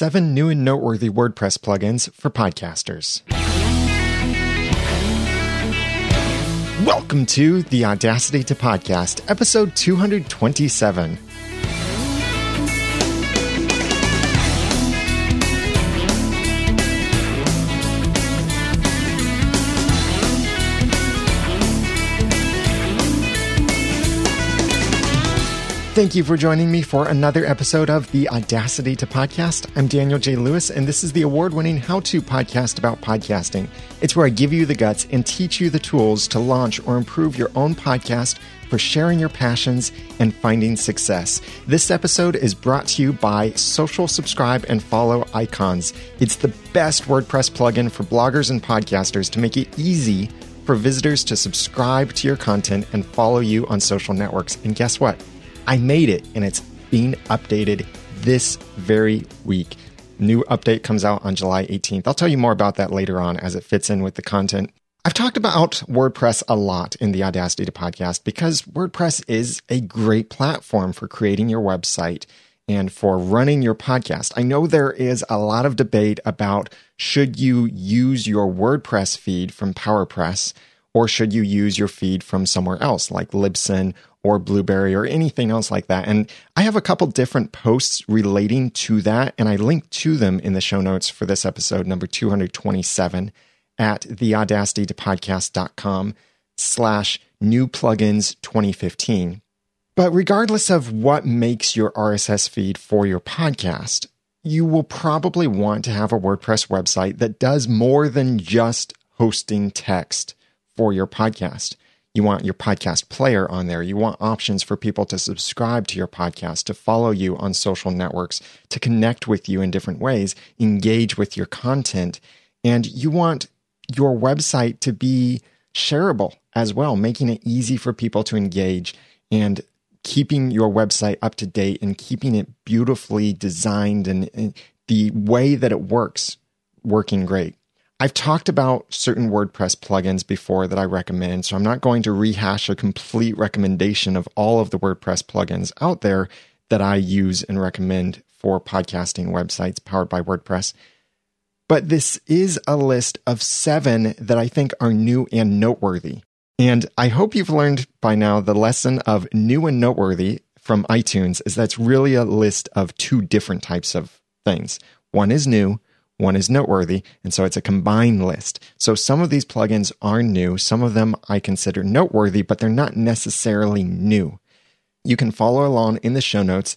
seven new and noteworthy WordPress plugins for podcasters. Welcome to the Audacity to Podcast, episode 227. Thank you for joining me for another episode of the Audacity to Podcast. I'm Daniel J. Lewis, and this is the award winning how to podcast about podcasting. It's where I give you the guts and teach you the tools to launch or improve your own podcast for sharing your passions and finding success. This episode is brought to you by Social Subscribe and Follow Icons. It's the best WordPress plugin for bloggers and podcasters to make it easy for visitors to subscribe to your content and follow you on social networks. And guess what? I made it and it's being updated this very week. New update comes out on July 18th. I'll tell you more about that later on as it fits in with the content. I've talked about WordPress a lot in the Audacity to podcast because WordPress is a great platform for creating your website and for running your podcast. I know there is a lot of debate about should you use your WordPress feed from PowerPress or should you use your feed from somewhere else like Libsyn or Blubrry or anything else like that. And I have a couple different posts relating to that, and I link to them in the show notes for this episode, number 227, at theaudacitytopodcast.com slash new plugins 2015. But regardless of what makes your RSS feed for your podcast, you will probably want to have a WordPress website that does more than just hosting text for your podcast. You want your podcast player on there. You want options for people to subscribe to your podcast, to follow you on social networks, to connect with you in different ways, engage with your content. And you want your website to be shareable as well, making it easy for people to engage and keeping your website up to date and keeping it beautifully designed and, and the way that it works working great. I've talked about certain WordPress plugins before that I recommend, so I'm not going to rehash a complete recommendation of all of the WordPress plugins out there that I use and recommend for podcasting websites powered by WordPress. But this is a list of seven that I think are new and noteworthy. And I hope you've learned by now the lesson of new and noteworthy from iTunes is that's really a list of two different types of things. One is new, one is noteworthy, and so it's a combined list. So some of these plugins are new, some of them I consider noteworthy, but they're not necessarily new. You can follow along in the show notes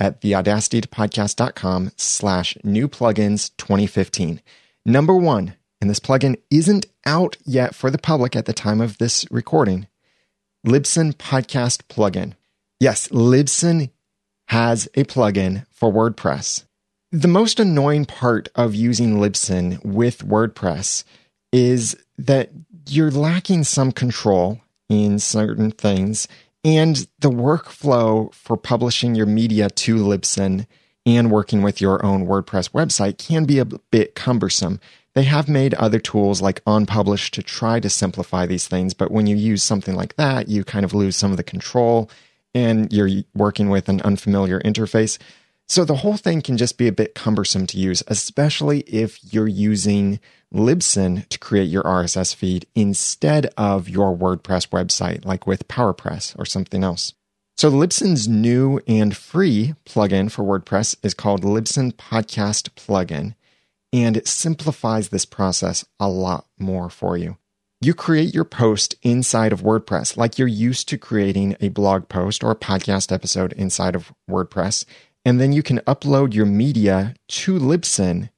at theaudacitytopodcast.com slash new plugins 2015. Number one, and this plugin isn't out yet for the public at the time of this recording, Libsyn Podcast Plugin. Yes, Libsyn has a plugin for WordPress. The most annoying part of using Libsyn with WordPress is that you're lacking some control in certain things, and the workflow for publishing your media to Libsyn and working with your own WordPress website can be a bit cumbersome. They have made other tools like OnPublish to try to simplify these things, but when you use something like that, you kind of lose some of the control and you're working with an unfamiliar interface. So the whole thing can just be a bit cumbersome to use, especially if you're using Libsyn to create your RSS feed instead of your WordPress website, like with PowerPress or something else. So Libsyn's new and free plugin for WordPress is called Libsyn Podcast Plugin, and it simplifies this process a lot more for you. You create your post inside of WordPress, like you're used to creating a blog post or a podcast episode inside of WordPress and then you can upload your media to Libsyn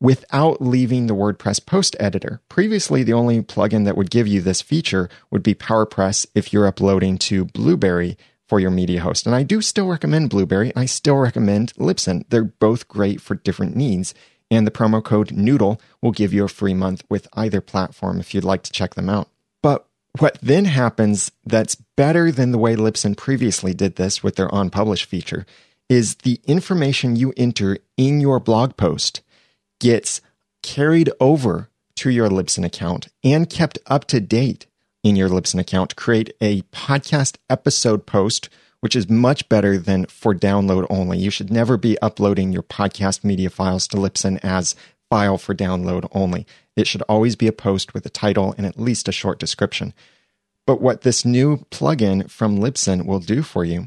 without leaving the WordPress post editor. Previously, the only plugin that would give you this feature would be PowerPress if you're uploading to Blubrry for your media host. And I do still recommend Blubrry. I still recommend Libsyn. They're both great for different needs. And the promo code Noodle will give you a free month with either platform if you'd like to check them out. But what then happens that's better than the way Libsyn previously did this with their on publish feature is the information you enter in your blog post gets carried over to your Libsyn account and kept up to date in your Libsyn account create a podcast episode post which is much better than for download only. You should never be uploading your podcast media files to Libsyn as file for download only. It should always be a post with a title and at least a short description. But what this new plugin from Libsyn will do for you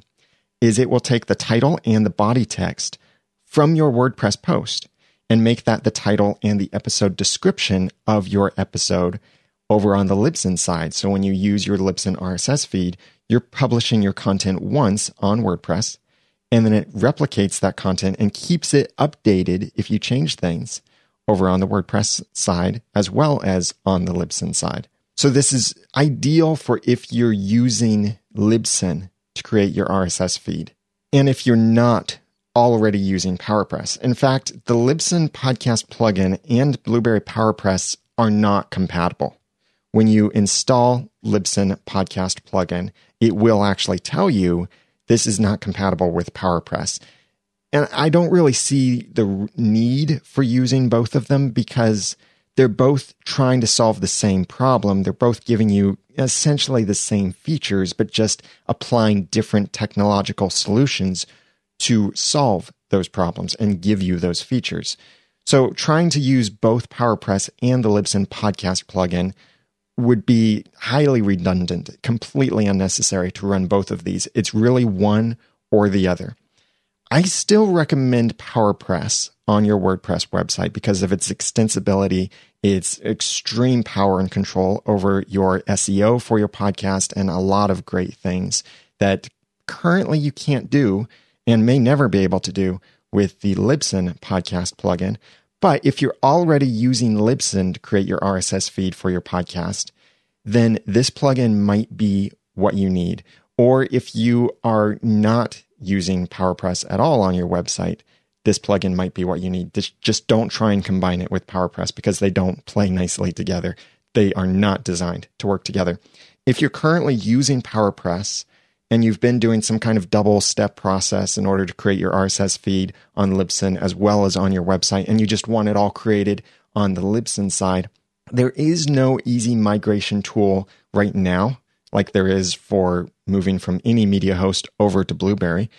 is it will take the title and the body text from your WordPress post and make that the title and the episode description of your episode over on the Libsyn side. So when you use your Libsyn RSS feed, you're publishing your content once on WordPress, and then it replicates that content and keeps it updated if you change things over on the WordPress side as well as on the Libsyn side. So this is ideal for if you're using Libsyn to create your RSS feed. And if you're not already using PowerPress. In fact, the Libsyn podcast plugin and Blubrry PowerPress are not compatible. When you install Libsyn podcast plugin, it will actually tell you this is not compatible with PowerPress. And I don't really see the need for using both of them because they're both trying to solve the same problem. They're both giving you essentially the same features, but just applying different technological solutions to solve those problems and give you those features. So trying to use both PowerPress and the Libsyn podcast plugin would be highly redundant, completely unnecessary to run both of these. It's really one or the other. I still recommend PowerPress on your WordPress website because of its extensibility, its extreme power and control over your SEO for your podcast, and a lot of great things that currently you can't do and may never be able to do with the Libsyn podcast plugin. But if you're already using Libsyn to create your RSS feed for your podcast, then this plugin might be what you need. Or if you are not using PowerPress at all on your website, this plugin might be what you need. Just don't try and combine it with PowerPress because they don't play nicely together. They are not designed to work together. If you're currently using PowerPress and you've been doing some kind of double step process in order to create your RSS feed on Libsyn as well as on your website, and you just want it all created on the Libsyn side, there is no easy migration tool right now, like there is for moving from any media host over to Blubrry.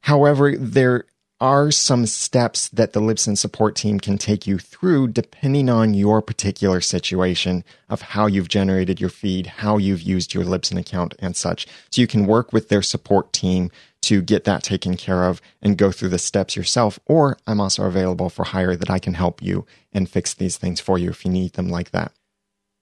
However, there are some steps that the Libsyn support team can take you through depending on your particular situation of how you've generated your feed, how you've used your Libsyn account and such. So you can work with their support team to get that taken care of and go through the steps yourself. Or I'm also available for hire that I can help you and fix these things for you if you need them like that.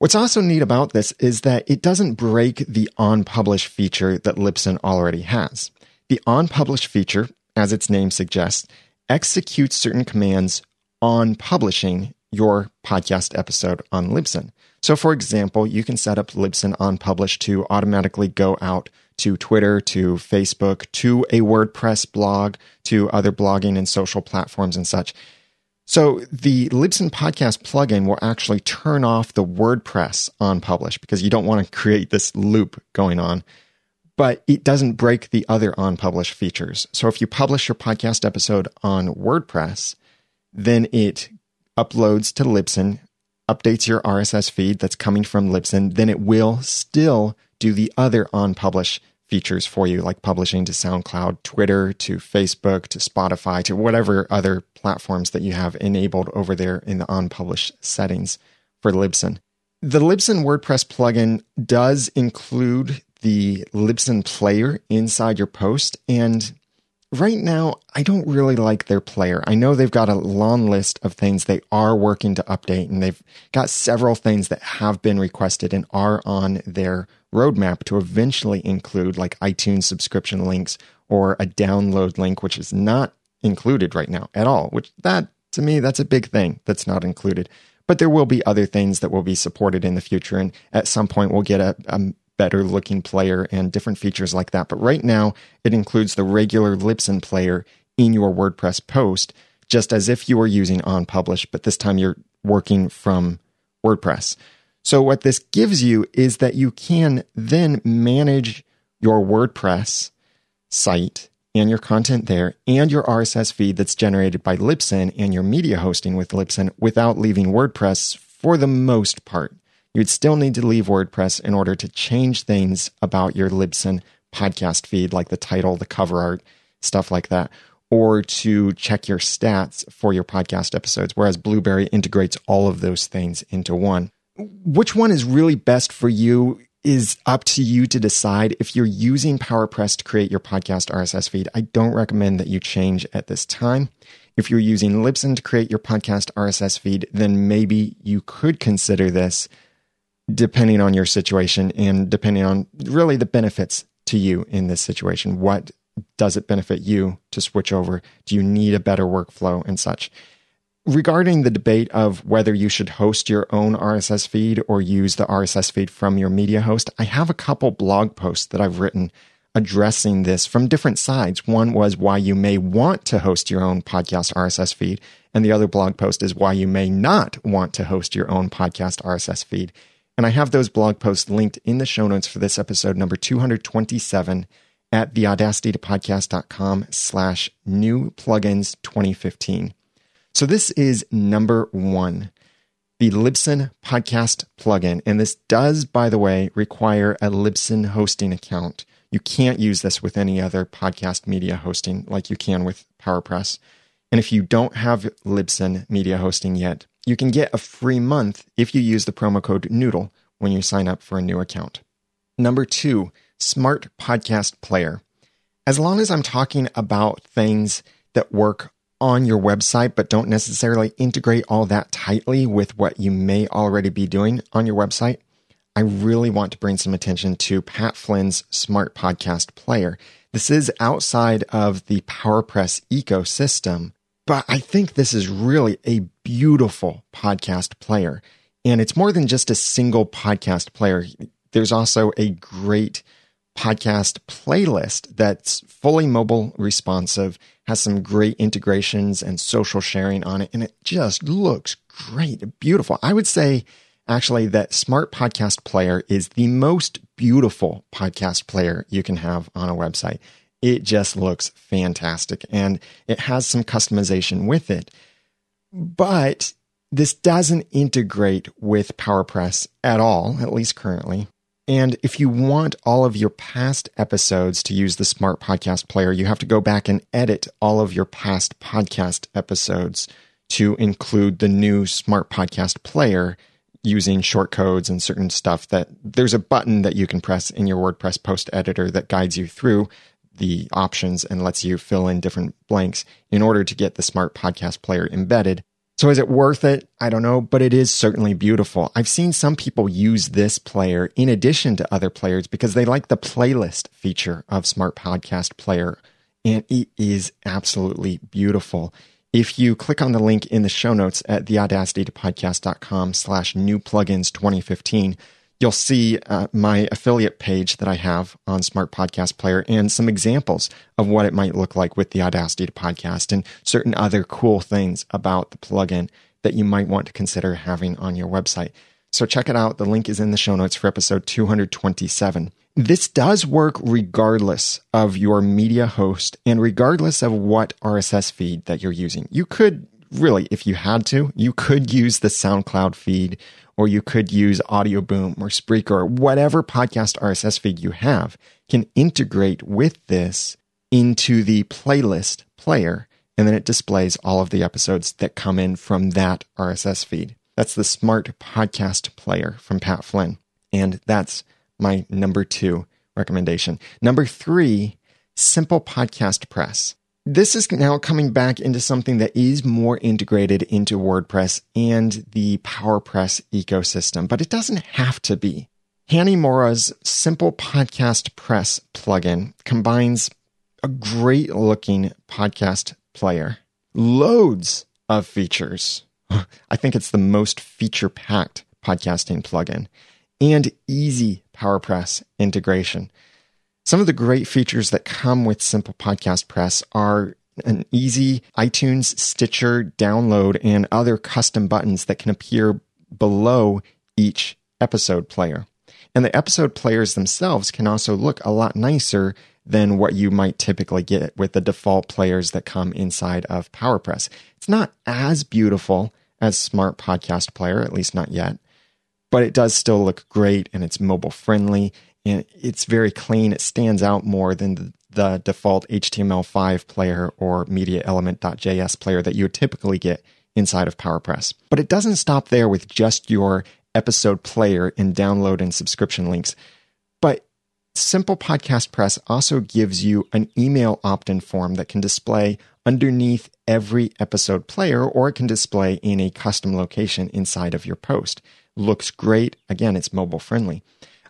What's also neat about this is that it doesn't break the on publish feature that Libsyn already has. The on publish feature as its name suggests, executes certain commands on publishing your podcast episode on Libsyn. So, for example, you can set up Libsyn on publish to automatically go out to Twitter, to Facebook, to a WordPress blog, to other blogging and social platforms and such. So, the Libsyn podcast plugin will actually turn off the WordPress on publish because you don't want to create this loop going on but it doesn't break the other on publish features. So if you publish your podcast episode on WordPress, then it uploads to Libsyn, updates your RSS feed that's coming from Libsyn, then it will still do the other on publish features for you, like publishing to SoundCloud, Twitter, to Facebook, to Spotify, to whatever other platforms that you have enabled over there in the on publish settings for Libsyn. The Libsyn WordPress plugin does include the Libsyn player inside your post. And right now, I don't really like their player. I know they've got a long list of things they are working to update, and they've got several things that have been requested and are on their roadmap to eventually include, like iTunes subscription links or a download link, which is not included right now at all, which that to me, that's a big thing that's not included. But there will be other things that will be supported in the future. And at some point, we'll get a, a better looking player and different features like that. But right now, it includes the regular Libsyn player in your WordPress post, just as if you were using on publish, but this time you're working from WordPress. So, what this gives you is that you can then manage your WordPress site and your content there and your RSS feed that's generated by Libsyn and your media hosting with Libsyn without leaving WordPress for the most part you'd still need to leave WordPress in order to change things about your Libsyn podcast feed, like the title, the cover art, stuff like that, or to check your stats for your podcast episodes, whereas Blubrry integrates all of those things into one. Which one is really best for you is up to you to decide. If you're using PowerPress to create your podcast RSS feed, I don't recommend that you change at this time. If you're using Libsyn to create your podcast RSS feed, then maybe you could consider this depending on your situation and depending on really the benefits to you in this situation. What does it benefit you to switch over? Do you need a better workflow and such? Regarding the debate of whether you should host your own RSS feed or use the RSS feed from your media host, I have a couple blog posts that I've written addressing this from different sides. One was why you may want to host your own podcast RSS feed, and the other blog post is why you may not want to host your own podcast RSS feed. And I have those blog posts linked in the show notes for this episode number 227 at theaudacitytopodcast.com slash new plugins 2015. So this is number one, the Libsyn podcast plugin. And this does, by the way, require a Libsyn hosting account. You can't use this with any other podcast media hosting like you can with PowerPress. And if you don't have Libsyn media hosting yet, you can get a free month if you use the promo code Noodle when you sign up for a new account. Number two, Smart Podcast Player. As long as I'm talking about things that work on your website, but don't necessarily integrate all that tightly with what you may already be doing on your website, I really want to bring some attention to Pat Flynn's Smart Podcast Player. This is outside of the PowerPress ecosystem, but I think this is really a beautiful podcast player. And it's more than just a single podcast player. There's also a great podcast playlist that's fully mobile responsive, has some great integrations and social sharing on it, and it just looks great, beautiful. I would say actually that Smart Podcast Player is the most beautiful podcast player you can have on a website. It just looks fantastic and it has some customization with it. But this doesn't integrate with PowerPress at all, at least currently. And if you want all of your past episodes to use the Smart Podcast Player, you have to go back and edit all of your past podcast episodes to include the new Smart Podcast Player using short codes and certain stuff that there's a button that you can press in your WordPress post editor that guides you through the options and lets you fill in different blanks in order to get the smart podcast player embedded. So is it worth it? I don't know, but it is certainly beautiful. I've seen some people use this player in addition to other players because they like the playlist feature of Smart Podcast Player, and it is absolutely beautiful. If you click on the link in the show notes at theaudacitytopodcast.com slash new plugins 2015, you'll see uh, my affiliate page that I have on Smart Podcast Player and some examples of what it might look like with the Audacity to Podcast and certain other cool things about the plugin that you might want to consider having on your website. So check it out. The link is in the show notes for episode 227. This does work regardless of your media host and regardless of what RSS feed that you're using. You could really, if you had to, you could use the SoundCloud feed or you could use Audio Boom or Spreaker or whatever podcast RSS feed you have can integrate with this into the playlist player. And then it displays all of the episodes that come in from that RSS feed. That's the smart podcast player from Pat Flynn. And that's my number two recommendation. Number three, Simple Podcast Press. This is now coming back into something that is more integrated into WordPress and the PowerPress ecosystem, but it doesn't have to be. Hanny Hanimura's Simple Podcast Press plugin combines a great looking podcast player, loads of features. I think it's the most feature packed podcasting plugin and easy PowerPress integration. Some of the great features that come with Simple Podcast Press are an easy iTunes, Stitcher download, and other custom buttons that can appear below each episode player. And the episode players themselves can also look a lot nicer than what you might typically get with the default players that come inside of PowerPress. It's not as beautiful as Smart Podcast Player, at least not yet, but it does still look great and it's mobile friendly it's very clean. It stands out more than the, the default HTML5 player or media element.js player that you would typically get inside of PowerPress. But it doesn't stop there with just your episode player and download and subscription links. But Simple Podcast Press also gives you an email opt in form that can display underneath every episode player, or it can display in a custom location inside of your post. Looks great. Again, it's mobile friendly.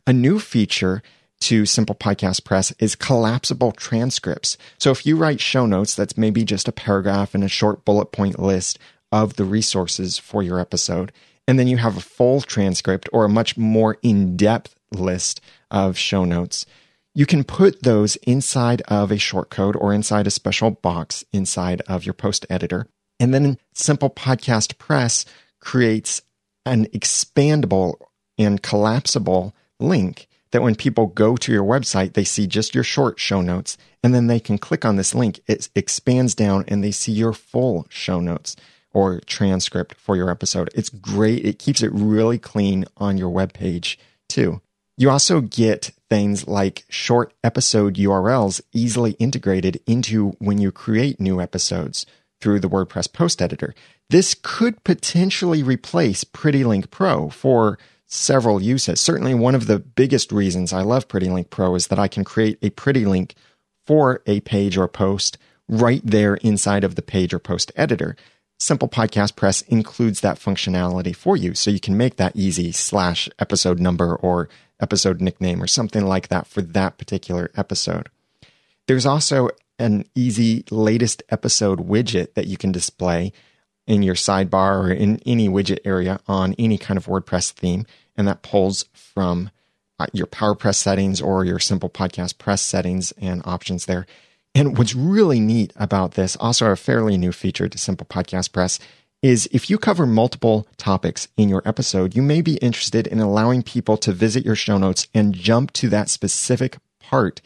A new feature to Simple Podcast Press is collapsible transcripts. So if you write show notes, that's maybe just a paragraph and a short bullet point list of the resources for your episode. And then you have a full transcript or a much more in depth list of show notes. You can put those inside of a shortcode or inside a special box inside of your post editor. And then Simple Podcast Press creates an expandable and collapsible link that when people go to your website, they see just your short show notes and then they can click on this link. It expands down and they see your full show notes or transcript for your episode. It's great. It keeps it really clean on your web page too. You also get things like short episode URLs easily integrated into when you create new episodes through the WordPress post editor. This could potentially replace PrettyLink Pro for several uses. Certainly, one of the biggest reasons I love PrettyLink Pro is that I can create a pretty link for a page or post right there inside of the page or post editor. Simple Podcast Press includes that functionality for you. So you can make that easy slash episode number or episode nickname or something like that for that particular episode. There's also an easy latest episode widget that you can display in your sidebar or in any widget area on any kind of WordPress theme. And that pulls from uh, your PowerPress settings or your Simple Podcast Press settings and options there. And what's really neat about this, also a fairly new feature to Simple Podcast Press, is if you cover multiple topics in your episode, you may be interested in allowing people to visit your show notes and jump to that specific part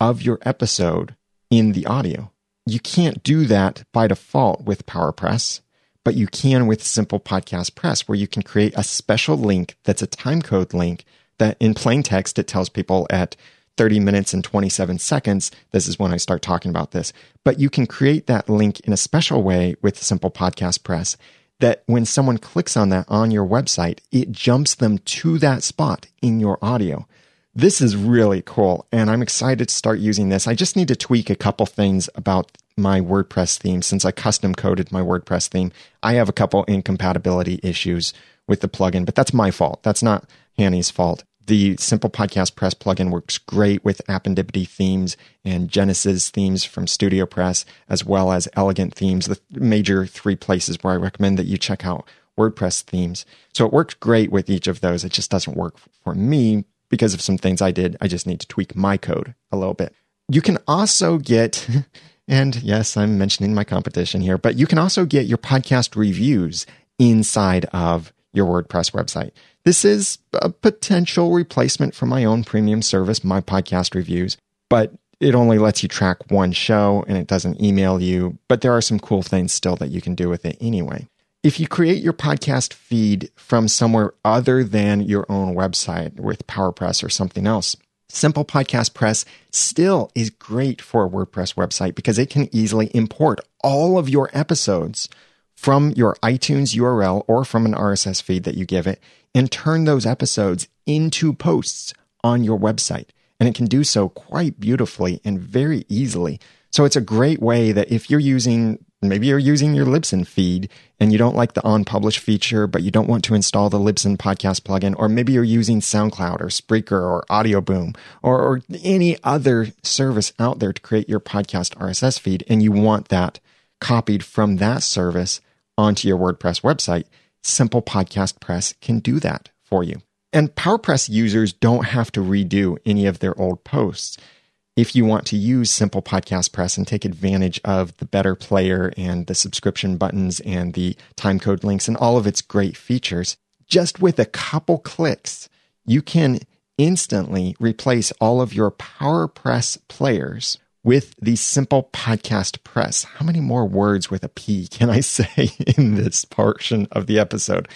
of your episode in the audio. You can't do that by default with PowerPress, but you can with Simple Podcast Press, where you can create a special link that's a timecode link that in plain text it tells people at 30 minutes and 27 seconds, this is when I start talking about this. But you can create that link in a special way with Simple Podcast Press that when someone clicks on that on your website, it jumps them to that spot in your audio. This is really cool, and I'm excited to start using this. I just need to tweak a couple things about my WordPress theme since I custom coded my WordPress theme. I have a couple incompatibility issues with the plugin, but that's my fault. That's not Hanny's fault. The Simple Podcast Press plugin works great with Appendipity themes and Genesis themes from Studio Press, as well as Elegant themes, the major three places where I recommend that you check out WordPress themes. So it works great with each of those. It just doesn't work for me because of some things I did. I just need to tweak my code a little bit. You can also get, and yes, I'm mentioning my competition here, but you can also get your podcast reviews inside of your WordPress website. This is a potential replacement for my own premium service, my podcast reviews, but it only lets you track one show and it doesn't email you. But there are some cool things still that you can do with it anyway. If you create your podcast feed from somewhere other than your own website with PowerPress or something else, Simple Podcast Press still is great for a WordPress website because it can easily import all of your episodes from your iTunes URL or from an RSS feed that you give it and turn those episodes into posts on your website. And it can do so quite beautifully and very easily. So it's a great way that if you're using, maybe you're using your Libsyn feed and you don't like the on publish feature, but you don't want to install the Libsyn podcast plugin, or maybe you're using SoundCloud or Spreaker or Audio Boom or, or any other service out there to create your podcast RSS feed, and you want that copied from that service onto your WordPress website, Simple Podcast Press can do that for you. And PowerPress users don't have to redo any of their old posts. If you want to use Simple Podcast Press and take advantage of the better player and the subscription buttons and the timecode links and all of its great features, just with a couple clicks, you can instantly replace all of your PowerPress players with the simple podcast press. How many more words with a P can I say in this portion of the episode?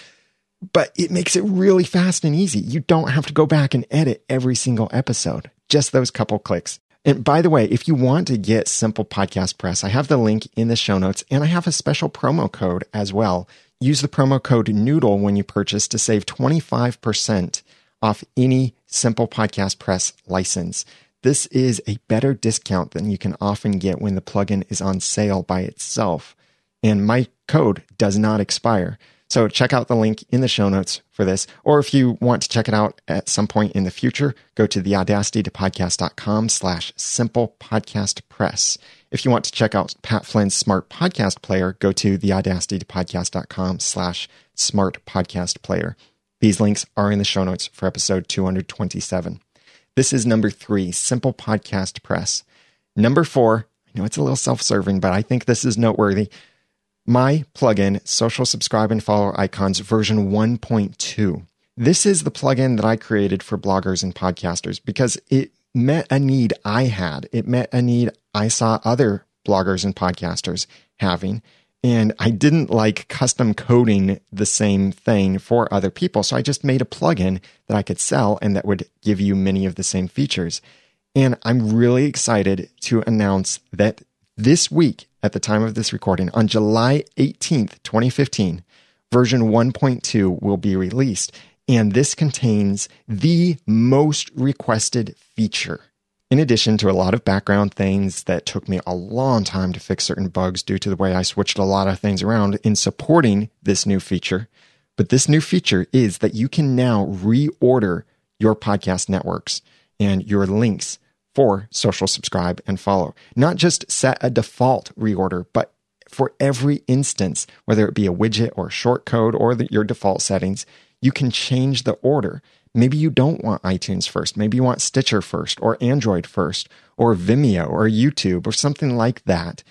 but it makes it really fast and easy. You don't have to go back and edit every single episode, just those couple clicks. And by the way, if you want to get Simple Podcast Press, I have the link in the show notes and I have a special promo code as well. Use the promo code Noodle when you purchase to save 25% off any Simple Podcast Press license. This is a better discount than you can often get when the plugin is on sale by itself. And my code does not expire. So check out the link in the show notes for this. Or if you want to check it out at some point in the future, go to theaudacitytopodcast.com slash simple podcast press. If you want to check out Pat Flynn's smart podcast player, go to theaudacitytopodcast.com slash smart podcast player. These links are in the show notes for episode 227. This is number three, Simple Podcast Press. Number four, I know it's a little self serving, but I think this is noteworthy my plugin, Social Subscribe and Follow Icons version 1.2. This is the plugin that I created for bloggers and podcasters because it met a need I had. It met a need I saw other bloggers and podcasters having. And I didn't like custom coding the same thing for other people. So I just made a plugin that I could sell and that would give you many of the same features. And I'm really excited to announce that this week, at the time of this recording, on July 18th, 2015, version 1.2 will be released. And this contains the most requested feature. In addition to a lot of background things that took me a long time to fix certain bugs due to the way I switched a lot of things around in supporting this new feature. But this new feature is that you can now reorder your podcast networks and your links for social subscribe and follow. Not just set a default reorder, but for every instance, whether it be a widget or short code or the, your default settings, you can change the order. Maybe you don't want iTunes first. Maybe you want Stitcher first or Android first or Vimeo or YouTube or something like that.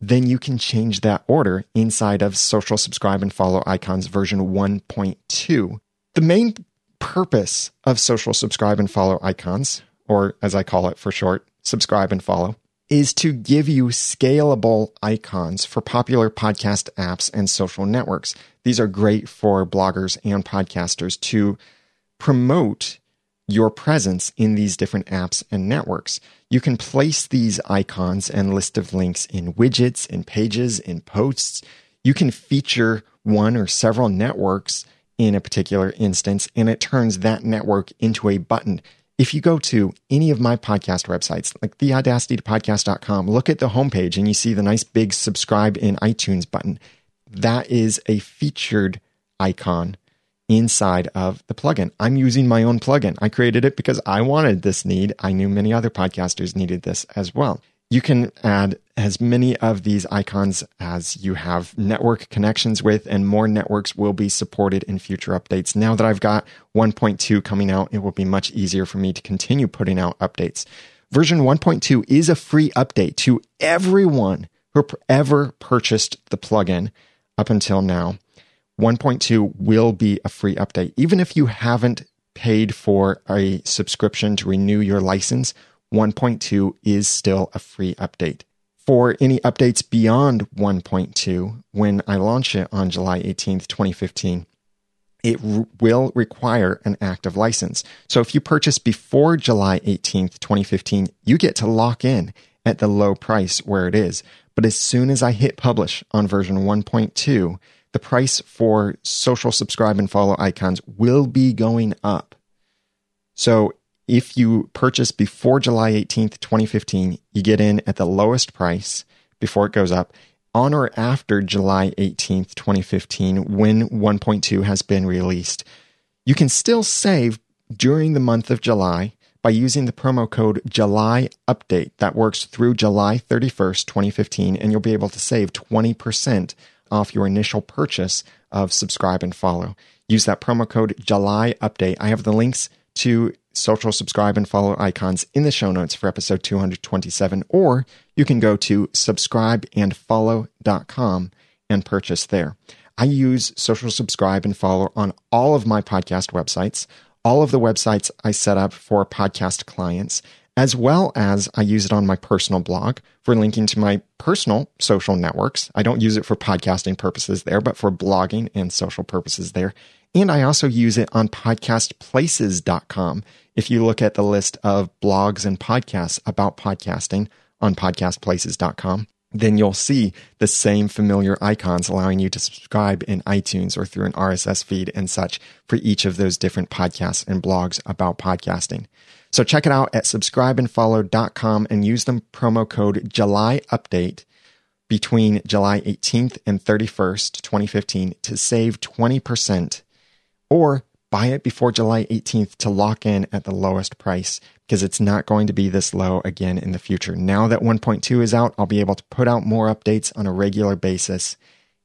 Then you can change that order inside of social subscribe and follow icons version 1.2. The main purpose of social subscribe and follow icons or as I call it for short, subscribe and follow, is to give you scalable icons for popular podcast apps and social networks. These are great for bloggers and podcasters to promote your presence in these different apps and networks. You can place these icons and list of links in widgets, in pages, in posts. You can feature one or several networks in a particular instance, and it turns that network into a button if you go to any of my podcast websites, like theaudacitypodcast.com, look at the homepage and you see the nice big subscribe in iTunes button. That is a featured icon inside of the plugin. I'm using my own plugin. I created it because I wanted this need. I knew many other podcasters needed this as well. You can add as many of these icons as you have network connections with, and more networks will be supported in future updates. Now that I've got 1.2 coming out, it will be much easier for me to continue putting out updates. Version 1.2 is a free update to everyone who ever purchased the plugin up until now. 1.2 will be a free update. Even if you haven't paid for a subscription to renew your license, 1.2 is still a free update. For any updates beyond 1.2, when I launch it on July 18th, 2015, it r- will require an active license. So if you purchase before July 18th, 2015, you get to lock in at the low price where it is. But as soon as I hit publish on version 1.2, the price for social subscribe and follow icons will be going up. So if you purchase before July 18th, 2015, you get in at the lowest price before it goes up. On or after July 18th, 2015, when 1.2 has been released, you can still save during the month of July by using the promo code July Update. That works through July 31st, 2015, and you'll be able to save 20% off your initial purchase of subscribe and follow. Use that promo code July Update. I have the links to social subscribe and follow icons in the show notes for episode 227, or you can go to subscribeandfollow.com and purchase there. I use social subscribe and follow on all of my podcast websites, all of the websites I set up for podcast clients, as well as I use it on my personal blog for linking to my personal social networks. I don't use it for podcasting purposes there, but for blogging and social purposes there. And I also use it on podcastplaces.com. If you look at the list of blogs and podcasts about podcasting on podcastplaces.com, then you'll see the same familiar icons allowing you to subscribe in iTunes or through an RSS feed and such for each of those different podcasts and blogs about podcasting. So check it out at subscribeandfollow.com and use the promo code July Update between July 18th and 31st, 2015 to save 20% or buy it before July 18th to lock in at the lowest price because it's not going to be this low again in the future. Now that 1.2 is out, I'll be able to put out more updates on a regular basis.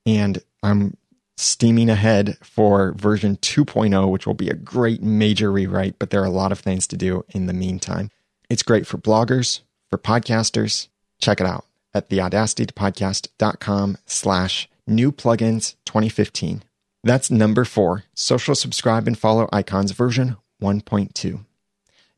And I'm steaming ahead for version 2.0, which will be a great major rewrite, but there are a lot of things to do in the meantime. It's great for bloggers, for podcasters. Check it out at theaudacitytopodcast.com slash new plugins 2015. That's number four, social subscribe and follow icons version 1.2.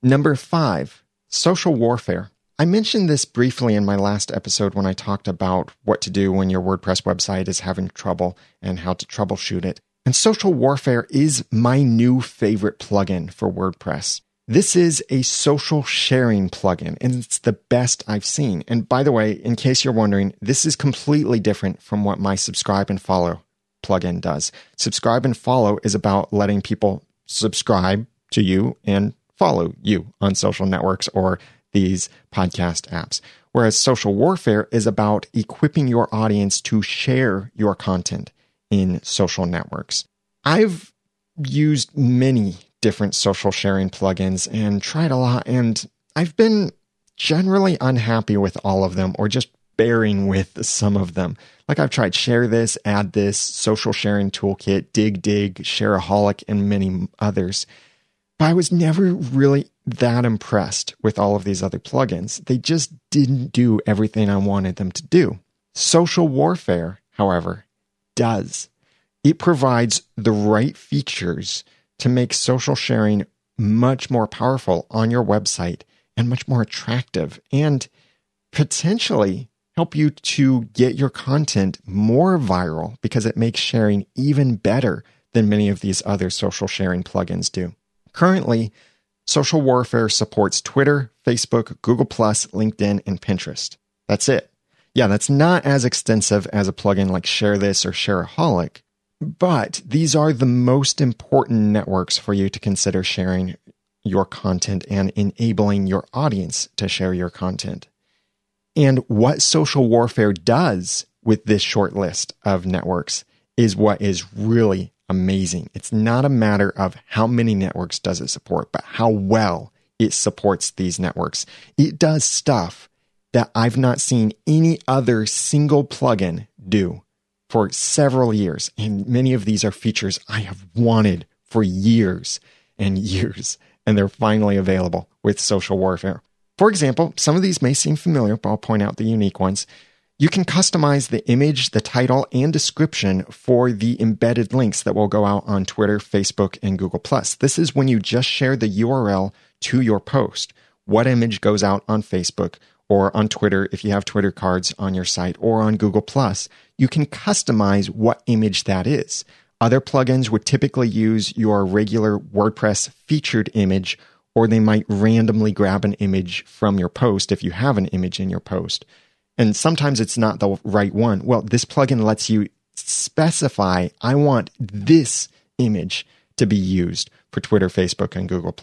Number five, social warfare. I mentioned this briefly in my last episode when I talked about what to do when your WordPress website is having trouble and how to troubleshoot it. And social warfare is my new favorite plugin for WordPress. This is a social sharing plugin and it's the best I've seen. And by the way, in case you're wondering, this is completely different from what my subscribe and follow plugin does. Subscribe and follow is about letting people subscribe to you and follow you on social networks or these podcast apps. Whereas social warfare is about equipping your audience to share your content in social networks. I've used many different social sharing plugins and tried a lot, and I've been generally unhappy with all of them or just bearing with some of them. Like I've tried Share This, Add This, Social Sharing Toolkit, Digg Digg, Shareaholic, and many others. But I was never really that impressed with all of these other plugins. They just didn't do everything I wanted them to do. Social Warfare, however, does. It provides the right features to make social sharing much more powerful on your website and much more attractive and potentially help you to get your content more viral because it makes sharing even better than many of these other social sharing plugins do. Currently, Social Warfare supports Twitter, Facebook, Google, LinkedIn, and Pinterest. That's it. Yeah, that's not as extensive as a plugin like Share This or Shareaholic, but these are the most important networks for you to consider sharing your content and enabling your audience to share your content. And what social warfare does with this short list of networks is what is really amazing. It's not a matter of how many networks does it support, but how well it supports these networks. It does stuff that I've not seen any other single plugin do for several years. And many of these are features I have wanted for years and years, and they're finally available with social warfare. For example, some of these may seem familiar, but I'll point out the unique ones. You can customize the image, the title, and description for the embedded links that will go out on Twitter, Facebook, and Google. This is when you just share the URL to your post. What image goes out on Facebook or on Twitter if you have Twitter cards on your site or on Google. You can customize what image that is. Other plugins would typically use your regular WordPress featured image or they might randomly grab an image from your post if you have an image in your post. And sometimes it's not the right one. Well, this plugin lets you specify, I want this image to be used for Twitter, Facebook, and Google.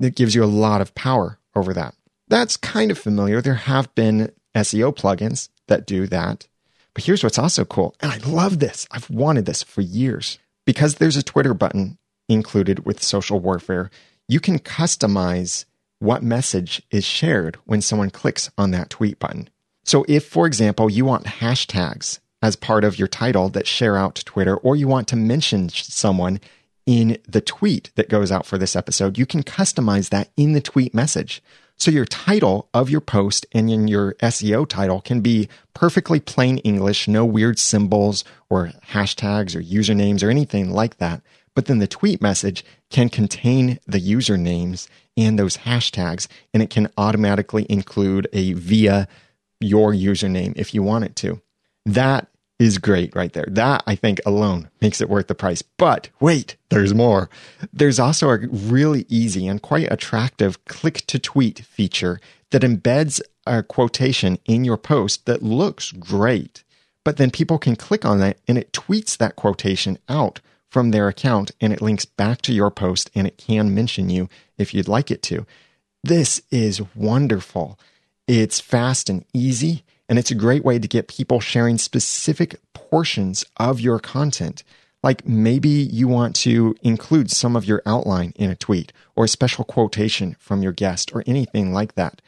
It gives you a lot of power over that. That's kind of familiar. There have been SEO plugins that do that. But here's what's also cool. And I love this. I've wanted this for years. Because there's a Twitter button included with social warfare, you can customize what message is shared when someone clicks on that tweet button. So if, for example, you want hashtags as part of your title that share out to Twitter, or you want to mention someone in the tweet that goes out for this episode, you can customize that in the tweet message. So your title of your post and in your SEO title can be perfectly plain English, no weird symbols or hashtags or usernames or anything like that but then the tweet message can contain the usernames and those hashtags, and it can automatically include a via your username if you want it to. That is great right there. That I think alone makes it worth the price. But wait, there's more. There's also a really easy and quite attractive click to tweet feature that embeds a quotation in your post that looks great. But then people can click on that and it tweets that quotation out from their account and it links back to your post and it can mention you if you'd like it to. This is wonderful. It's fast and easy and it's a great way to get people sharing specific portions of your content. Like maybe you want to include some of your outline in a tweet or a special quotation from your guest or anything like that.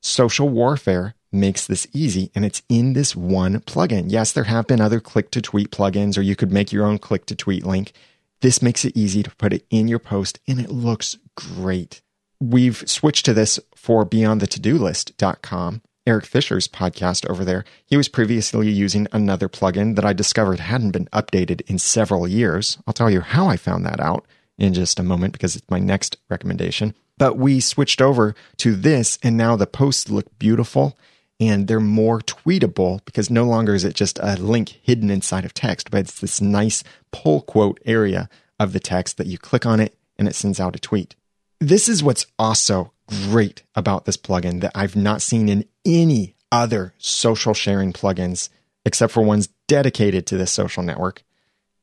Social Warfare makes this easy and it's in this one plugin. Yes, there have been other click to tweet plugins or you could make your own click to tweet link. This makes it easy to put it in your post and it looks great. We've switched to this for beyondthetodolist.com Erik Fisher's podcast over there, he was previously using another plugin that I discovered hadn't been updated in several years. I'll tell you how I found that out in just a moment because it's my next recommendation. But we switched over to this, and now the posts look beautiful and they're more tweetable because no longer is it just a link hidden inside of text, but it's this nice pull quote area of the text that you click on it and it sends out a tweet. This is what's also great about this plugin that I've not seen in any other social sharing plugins except for ones dedicated to this social network.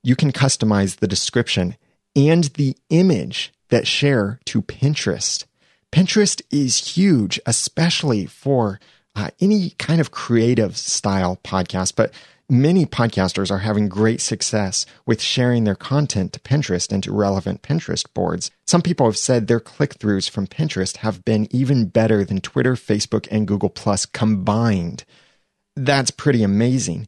You can customize the description and the image that share to Pinterest. Pinterest is huge, especially for uh, any kind of creative style podcast, but Many podcasters are having great success with sharing their content to Pinterest and to relevant Pinterest boards. Some people have said their click throughs from Pinterest have been even better than Twitter, Facebook, and Google Plus combined. That's pretty amazing.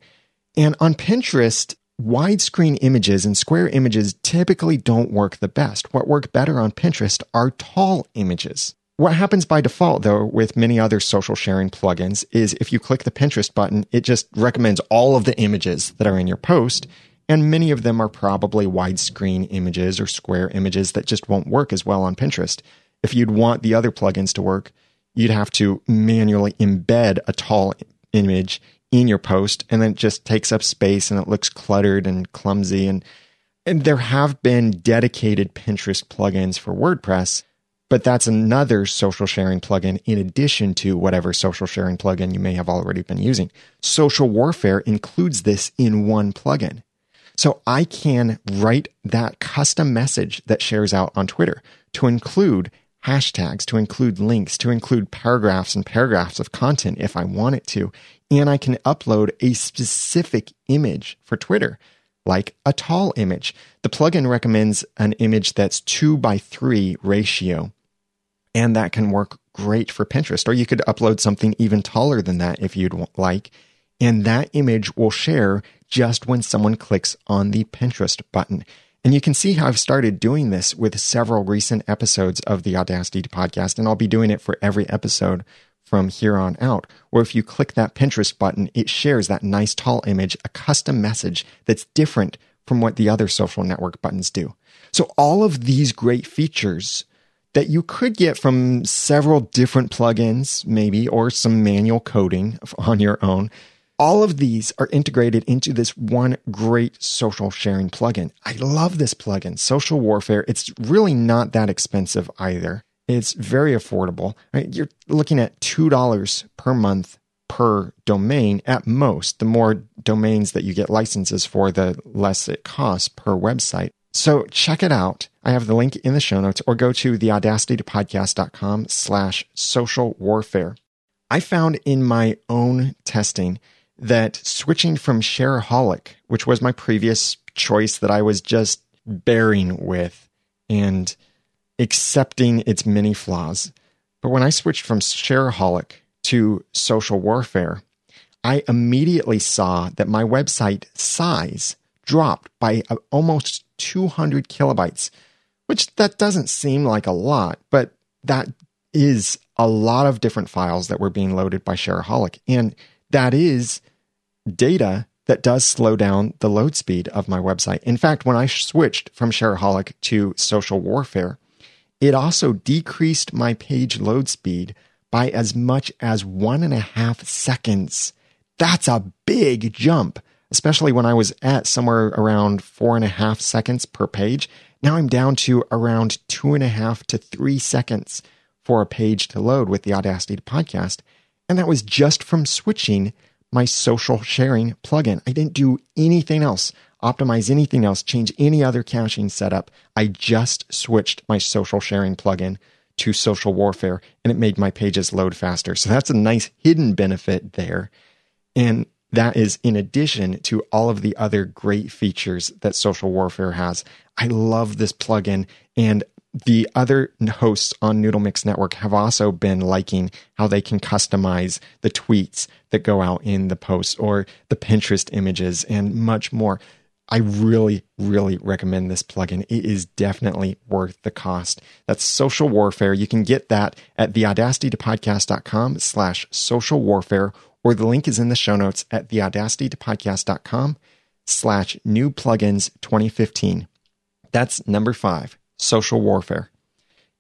And on Pinterest, widescreen images and square images typically don't work the best. What work better on Pinterest are tall images. What happens by default, though, with many other social sharing plugins is if you click the Pinterest button, it just recommends all of the images that are in your post. And many of them are probably widescreen images or square images that just won't work as well on Pinterest. If you'd want the other plugins to work, you'd have to manually embed a tall image in your post and then it just takes up space and it looks cluttered and clumsy and and there have been dedicated Pinterest plugins for WordPress but that's another social sharing plugin in addition to whatever social sharing plugin you may have already been using. Social Warfare includes this in one plugin. So I can write that custom message that shares out on Twitter to include hashtags, to include links, to include paragraphs and paragraphs of content if I want it to. And I can upload a specific image for Twitter, like a tall image. The plugin recommends an image that's two by three ratio and that can work great for Pinterest. Or you could upload something even taller than that if you'd like. And that image will share just when someone clicks on the Pinterest button. And you can see how I've started doing this with several recent episodes of the Audacity podcast. And I'll be doing it for every episode from here on out. Or if you click that Pinterest button, it shares that nice tall image, a custom message that's different from what the other social network buttons do. So all of these great features that you could get from several different plugins, maybe, or some manual coding on your own. All of these are integrated into this one great social sharing plugin. I love this plugin, Social Warfare. It's really not that expensive either. It's very affordable. You're looking at $2 per month per domain at most. The more domains that you get licenses for, the less it costs per website. So check it out. I have the link in the show notes or go to theaudacitypodcast.com slash social warfare. I found in my own testing that switching from Shareaholic, which was my previous choice that I was just bearing with and accepting its many flaws. But when I switched from Shareaholic to social warfare, I immediately saw that my website size dropped by uh, almost 200 kilobytes, which that doesn't seem like a lot, but that is a lot of different files that were being loaded by Shareaholic. And that is data that does slow down the load speed of my website. In fact, when I switched from Shareaholic to Social Warfare, it also decreased my page load speed by as much as one and a half seconds. That's a big jump, especially when I was at somewhere around four and a half seconds per page. Now I'm down to around two and a half to three seconds for a page to load with the Audacity podcast. And that was just from switching my social sharing plugin. I didn't do anything else, optimize anything else, change any other caching setup. I just switched my social sharing plugin to social warfare and it made my pages load faster. So that's a nice hidden benefit there. And that is in addition to all of the other great features that social warfare has. I love this plugin and the other hosts on Noodle Mix Network have also been liking how they can customize the tweets that go out in the posts or the Pinterest images and much more. I really, really recommend this plugin. It is definitely worth the cost. That's social warfare. You can get that at theaudacitytopodcast.com slash social warfare, or the link is in the show notes at theaudacitytopodcast.com slash new plugins 2015. That's number five, social warfare.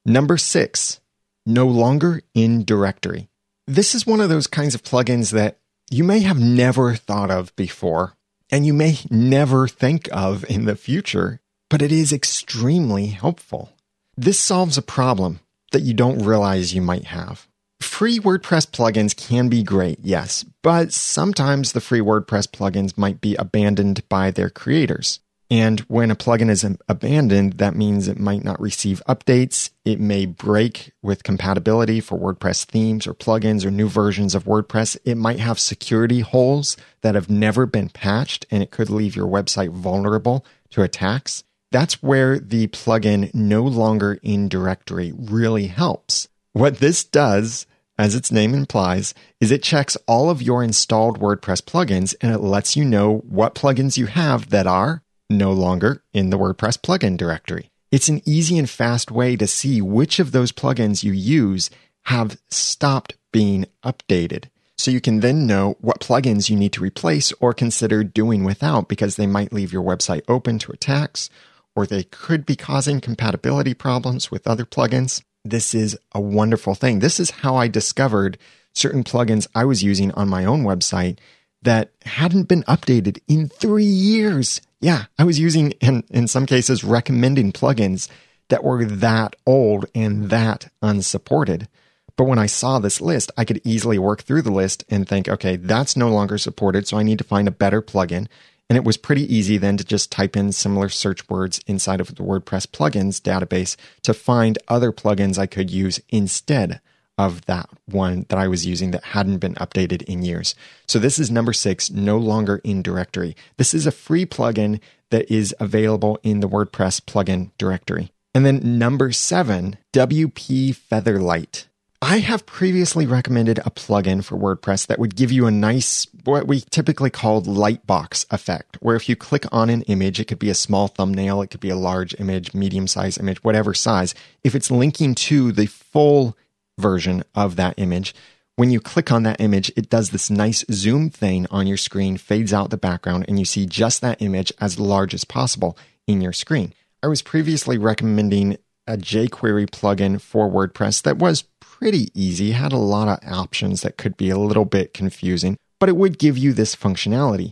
Number six, no longer in directory. This is one of those kinds of plugins that you may have never thought of before and you may never think of in the future, but it is extremely helpful. This solves a problem that you don't realize you might have. Free WordPress plugins can be great, yes, but sometimes the free WordPress plugins might be abandoned by their creators. And when a plugin is abandoned, that means it might not receive updates. It may break with compatibility for WordPress themes or plugins or new versions of WordPress. It might have security holes that have never been patched and it could leave your website vulnerable to attacks. That's where the plugin no longer in directory really helps. What this does, as its name implies, is it checks all of your installed WordPress plugins and it lets you know what plugins you have that are no longer in the WordPress plugin directory. It's an easy and fast way to see which of those plugins you use have stopped being updated. So you can then know what plugins you need to replace or consider doing without because they might leave your website open to attacks or they could be causing compatibility problems with other plugins. This is a wonderful thing. This is how I discovered certain plugins I was using on my own website that hadn't been updated in three years. Yeah, I was using, and in some cases, recommending plugins that were that old and that unsupported. But when I saw this list, I could easily work through the list and think, okay, that's no longer supported. So I need to find a better plugin. And it was pretty easy then to just type in similar search words inside of the WordPress plugins database to find other plugins I could use instead of that one that I was using that hadn't been updated in years. So this is number six, no longer in directory. This is a free plugin that is available in the WordPress plugin directory. And then number seven, WP Featherlight. I have previously recommended a plugin for WordPress that would give you a nice, what we typically call lightbox effect, where if you click on an image, it could be a small thumbnail, it could be a large image, medium size image, whatever size. If it's linking to the full version of that image. When you click on that image, it does this nice zoom thing on your screen, fades out the background, and you see just that image as large as possible in your screen. I was previously recommending a jQuery plugin for WordPress that was pretty easy, had a lot of options that could be a little bit confusing, but it would give you this functionality.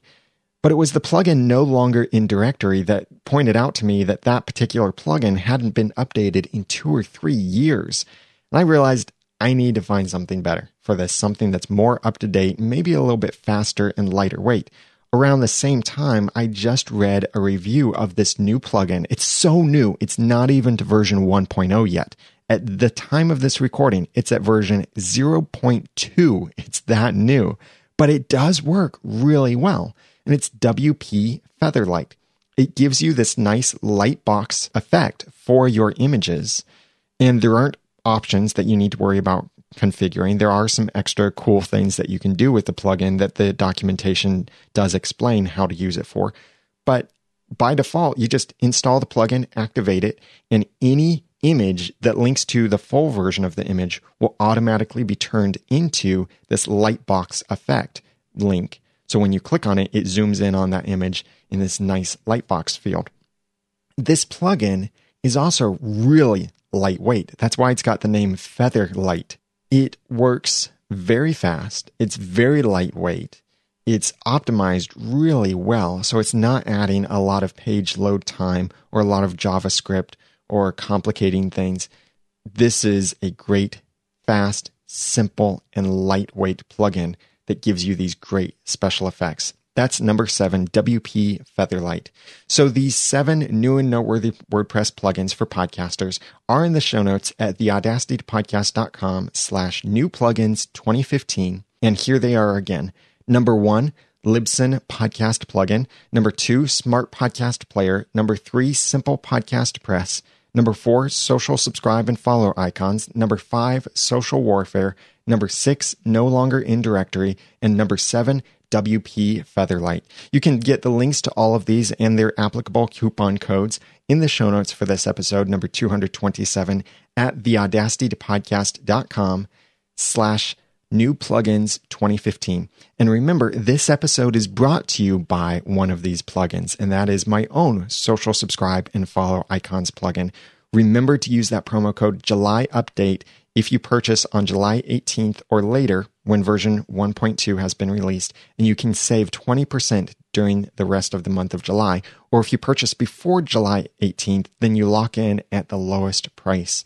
But it was the plugin no longer in directory that pointed out to me that that particular plugin hadn't been updated in two or three years. And I realized I need to find something better for this, something that's more up to date, maybe a little bit faster and lighter weight. Around the same time, I just read a review of this new plugin. It's so new, it's not even to version 1.0 yet. At the time of this recording, it's at version 0.2. It's that new, but it does work really well. And it's WP Featherlight. It gives you this nice light box effect for your images. And there aren't options that you need to worry about configuring. There are some extra cool things that you can do with the plugin that the documentation does explain how to use it for. But by default, you just install the plugin, activate it, and any image that links to the full version of the image will automatically be turned into this lightbox effect link So when you click on it, it zooms in on that image in this nice lightbox field. This plugin is also really lightweight. That's why it's got the name Featherlight. It works very fast. It's very lightweight. It's optimized really well. So it's not adding a lot of page load time or a lot of JavaScript or complicating things. This is a great, fast, simple, and lightweight plugin that gives you these great special effects. That's number seven, WP Featherlight. So these seven new and noteworthy WordPress plugins for podcasters are in the show notes at theaudacitypodcast.com slash new plugins 2015. And here they are again. Number one, Libsyn podcast plugin. Number two, Smart Podcast Player. Number three, Simple Podcast Press. Number four, social subscribe and follow icons. Number five, social warfare. Number six, no longer in directory. And number seven, WP Featherlight. You can get the links to all of these and their applicable coupon codes in the show notes for this episode, number 227, at theaudacitypodcast.com slash new plugins 2015. And remember, this episode is brought to you by one of these plugins, and that is my own social subscribe and follow icons plugin. Remember to use that promo code July Update if you purchase on July 18th or later when version 1.2 has been released, and you can save 20% during the rest of the month of July. Or if you purchase before July 18th, then you lock in at the lowest price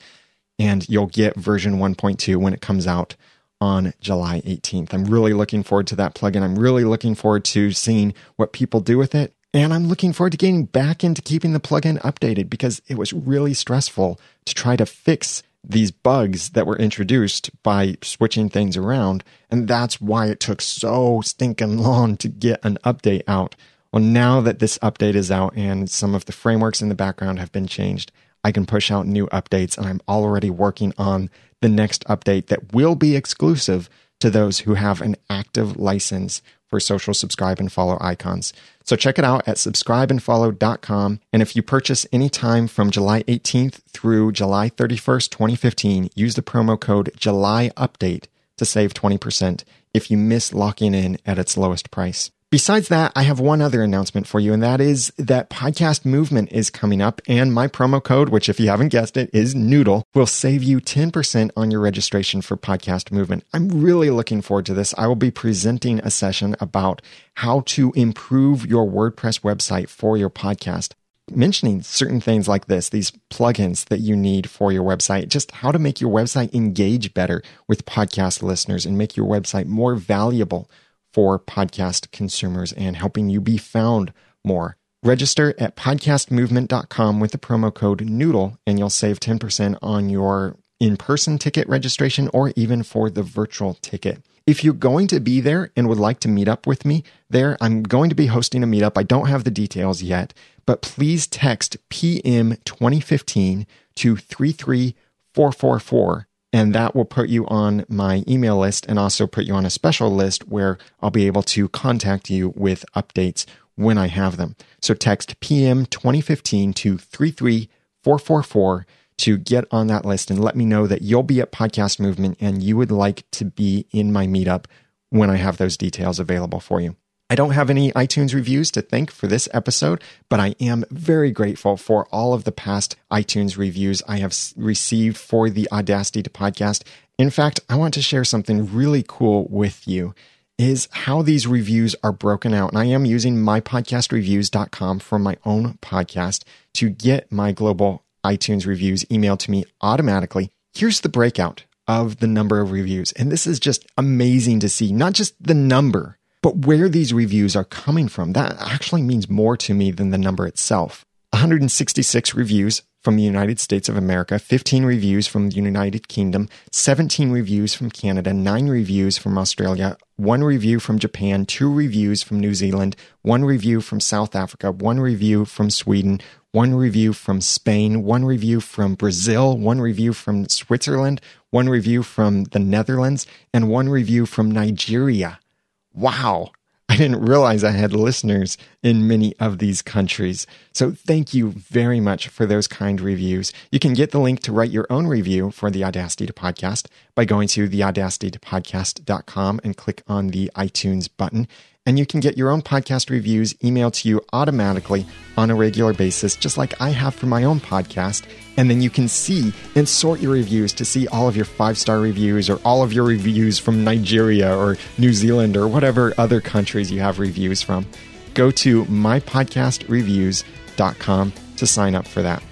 and you'll get version 1.2 when it comes out on July 18th. I'm really looking forward to that plugin. I'm really looking forward to seeing what people do with it. And I'm looking forward to getting back into keeping the plugin updated because it was really stressful to try to fix these bugs that were introduced by switching things around. And that's why it took so stinking long to get an update out. Well, now that this update is out and some of the frameworks in the background have been changed, I can push out new updates. And I'm already working on the next update that will be exclusive to those who have an active license for social subscribe and follow icons. So check it out at subscribeandfollow.com. And if you purchase any time from July 18th through July 31st, 2015, use the promo code July Update to save 20% if you miss locking in at its lowest price. Besides that, I have one other announcement for you, and that is that Podcast Movement is coming up, and my promo code, which if you haven't guessed it, is Noodle, will save you 10% on your registration for Podcast Movement. I'm really looking forward to this. I will be presenting a session about how to improve your WordPress website for your podcast mentioning certain things like this, these plugins that you need for your website, just how to make your website engage better with podcast listeners and make your website more valuable for podcast consumers and helping you be found more. Register at podcastmovement.com with the promo code Noodle and you'll save 10% on your in person ticket registration or even for the virtual ticket. If you're going to be there and would like to meet up with me there, I'm going to be hosting a meetup. I don't have the details yet, but please text PM 2015 to 33444 and that will put you on my email list and also put you on a special list where I'll be able to contact you with updates when I have them. So text PM 2015 to 33444 to get on that list and let me know that you'll be at Podcast Movement and you would like to be in my meetup when I have those details available for you. I don't have any iTunes reviews to thank for this episode, but I am very grateful for all of the past iTunes reviews I have received for the Audacity to podcast. In fact, I want to share something really cool with you is how these reviews are broken out. And I am using mypodcastreviews.com for my own podcast to get my global iTunes reviews emailed to me automatically. Here's the breakout of the number of reviews. And this is just amazing to see, not just the number, but where these reviews are coming from, that actually means more to me than the number itself. 166 reviews from the United States of America, 15 reviews from the United Kingdom, 17 reviews from Canada, 9 reviews from Australia, 1 review from Japan, 2 reviews from New Zealand, 1 review from South Africa, 1 review from Sweden, 1 review from Spain, 1 review from Brazil, 1 review from Switzerland, 1 review from the Netherlands, and 1 review from Nigeria wow, I didn't realize I had listeners in many of these countries. So thank you very much for those kind reviews. You can get the link to write your own review for the Audacity to Podcast by going to theaudacitytopodcast.com and click on the iTunes button. And you can get your own podcast reviews emailed to you automatically on a regular basis, just like I have for my own podcast. And then you can see and sort your reviews to see all of your five star reviews or all of your reviews from Nigeria or New Zealand or whatever other countries you have reviews from. Go to mypodcastreviews.com to sign up for that.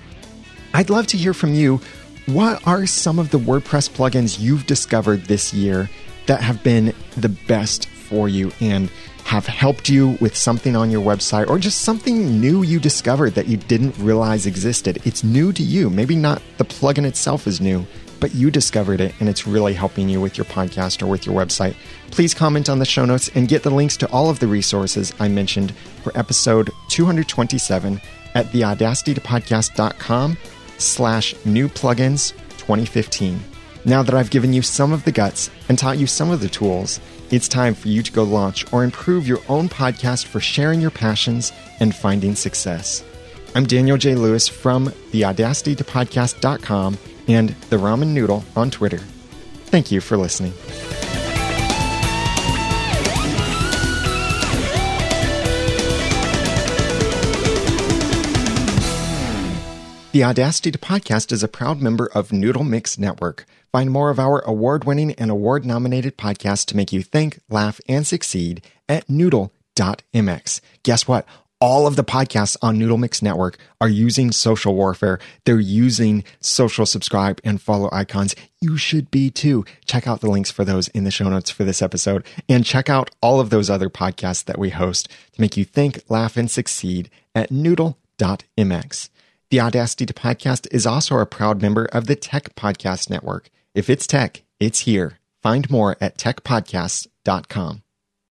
I'd love to hear from you. What are some of the WordPress plugins you've discovered this year that have been the best for you and have helped you with something on your website or just something new you discovered that you didn't realize existed? It's new to you. Maybe not the plugin itself is new, but you discovered it and it's really helping you with your podcast or with your website. Please comment on the show notes and get the links to all of the resources I mentioned for episode 227 at theaudacitytopodcast.com slash new plugins 2015. Now that I've given you some of the guts and taught you some of the tools, it's time for you to go launch or improve your own podcast for sharing your passions and finding success. I'm Daniel J. Lewis from theaudacitytopodcast.com and the Ramen Noodle on Twitter. Thank you for listening. The Audacity to Podcast is a proud member of Noodle Mix Network. Find more of our award winning and award nominated podcasts to make you think, laugh, and succeed at noodle.mx. Guess what? All of the podcasts on Noodle Mix Network are using social warfare. They're using social subscribe and follow icons. You should be too. Check out the links for those in the show notes for this episode and check out all of those other podcasts that we host to make you think, laugh, and succeed at noodle.mx. The Audacity to Podcast is also a proud member of the Tech Podcast Network. If it's tech, it's here. Find more at techpodcasts.com.